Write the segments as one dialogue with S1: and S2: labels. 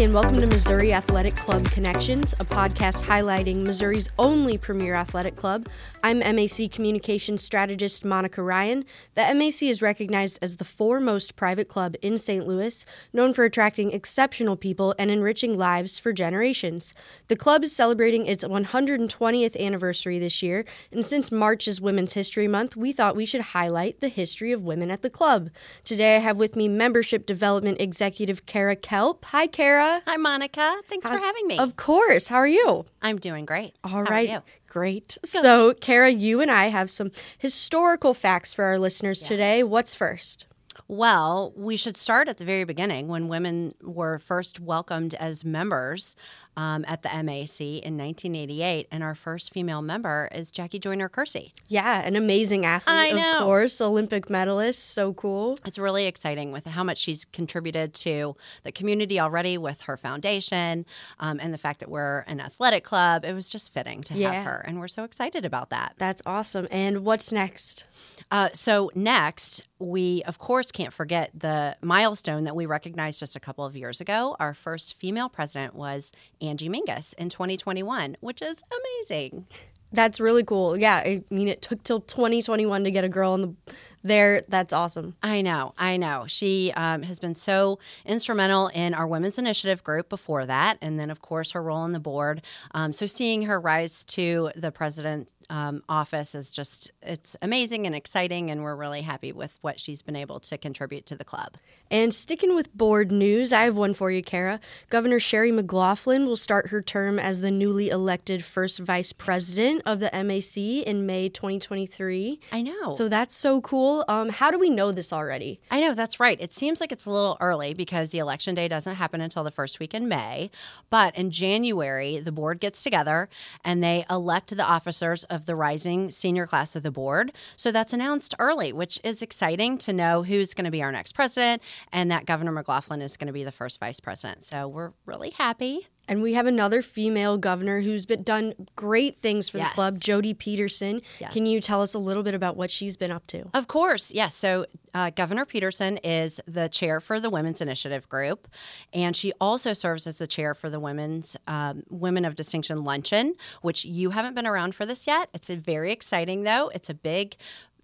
S1: and welcome to Missouri Athletic Club Connections, a podcast highlighting Missouri's only premier athletic club. I'm MAC Communications Strategist Monica Ryan. The MAC is recognized as the foremost private club in St. Louis, known for attracting exceptional people and enriching lives for generations. The club is celebrating its 120th anniversary this year, and since March is Women's History Month, we thought we should highlight the history of women at the club. Today I have with me Membership Development Executive Kara Kelp. Hi, Kara.
S2: Hi, Monica. Thanks
S1: How-
S2: for having me.
S1: Of course. How are you?
S2: I'm doing great.
S1: All
S2: How
S1: right. Great. So, Kara, you and I have some historical facts for our listeners today. What's first?
S2: Well, we should start at the very beginning when women were first welcomed as members um, at the MAC in 1988, and our first female member is Jackie Joyner Kersee.
S1: Yeah, an amazing athlete,
S2: I
S1: of course, Olympic medalist. So cool.
S2: It's really exciting with how much she's contributed to the community already with her foundation um, and the fact that we're an athletic club. It was just fitting to
S1: Yeah.
S2: have her, and we're so excited about that.
S1: That's awesome. And what's next?
S2: Uh, so next, we of course can't forget the milestone that we recognized just a couple of years ago. Our first female president was Angie Mingus in 2021, which is amazing.
S1: That's really cool. Yeah, I mean, it took till 2021 to get a girl in the there. That's awesome.
S2: I know, I know. She um, has been so instrumental in our women's initiative group before that, and then of course her role on the board. Um, so seeing her rise to the president um, office is just it's amazing and exciting, and we're really happy with what she's been able to contribute to the club.
S1: And sticking with board news, I have one for you, Kara. Governor Sherry McLaughlin will start her term as the newly elected first vice president of the MAC in May 2023.
S2: I know.
S1: So that's so cool. Um, how do we know this already?
S2: I know that's right. It seems like it's a little early because the election day doesn't happen until the first week in May. But in January, the board gets together and they elect the officers of the rising senior class of the board. So that's announced early, which is exciting to know who's going to be our next president and that Governor McLaughlin is going to be the first vice president. So we're really happy.
S1: And we have another female governor who's been done great things for
S2: Yes.
S1: the club, Jody Peterson.
S2: Yes.
S1: Can you tell us a little bit about what she's been up to?
S2: Of course, yes. So uh, Governor Peterson is the chair for the Women's Initiative Group, and she also serves as the chair for the Women's um, Women of Distinction Luncheon, which you haven't been around for this yet. It's a very exciting, though. It's a big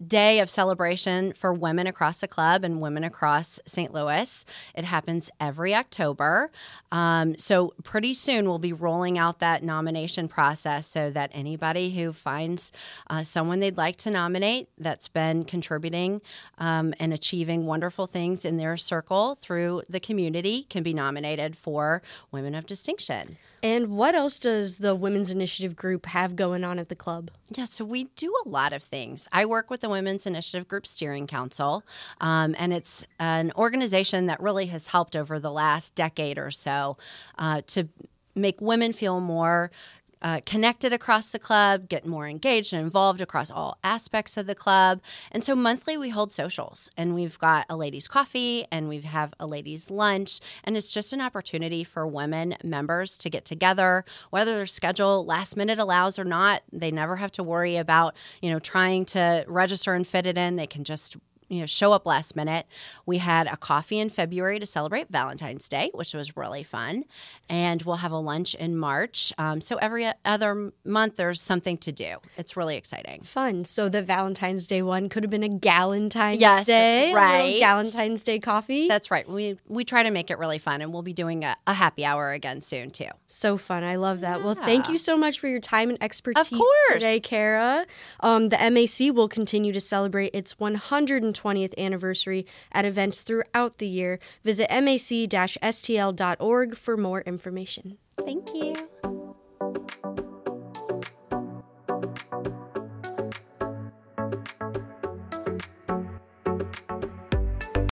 S2: day of celebration for women across the club and women across St. Louis. It happens every October. Um, so, pretty soon we'll be rolling out that nomination process so that anybody who finds uh, someone they'd like to nominate that's been contributing um, and achieving wonderful things in their circle through the community can be nominated for Women of Distinction.
S1: And what else does the Women's Initiative Group have going on at the club?
S2: Yeah, so we do a lot of things. I work with the Women's Initiative Group Steering Council, um, and it's an organization that really has helped over the last decade or so uh, to make women feel more. Uh, connected across the club, get more engaged and involved across all aspects of the club. And so monthly we hold socials and we've got a ladies' coffee and we have a ladies' lunch. And it's just an opportunity for women members to get together, whether their schedule last minute allows or not. They never have to worry about, you know, trying to register and fit it in. They can just you know show up last minute we had a coffee in february to celebrate valentine's day which was really fun and we'll have a lunch in march um, so every other month there's something to do it's really exciting
S1: Fun. So the Valentine's Day one could have been a Galentine's
S2: Yes,
S1: Day.
S2: right.
S1: Galentine's Day coffee.
S2: that's right we we try to make it really fun and we'll be doing a, a happy hour again soon too
S1: So fun. I love that. Well, thank you so much for your time and expertise
S2: course.
S1: today, Kara. Um, the MAC will continue to celebrate its 120th anniversary at events throughout the year. Visit mac-stl.org for more information.
S2: thank you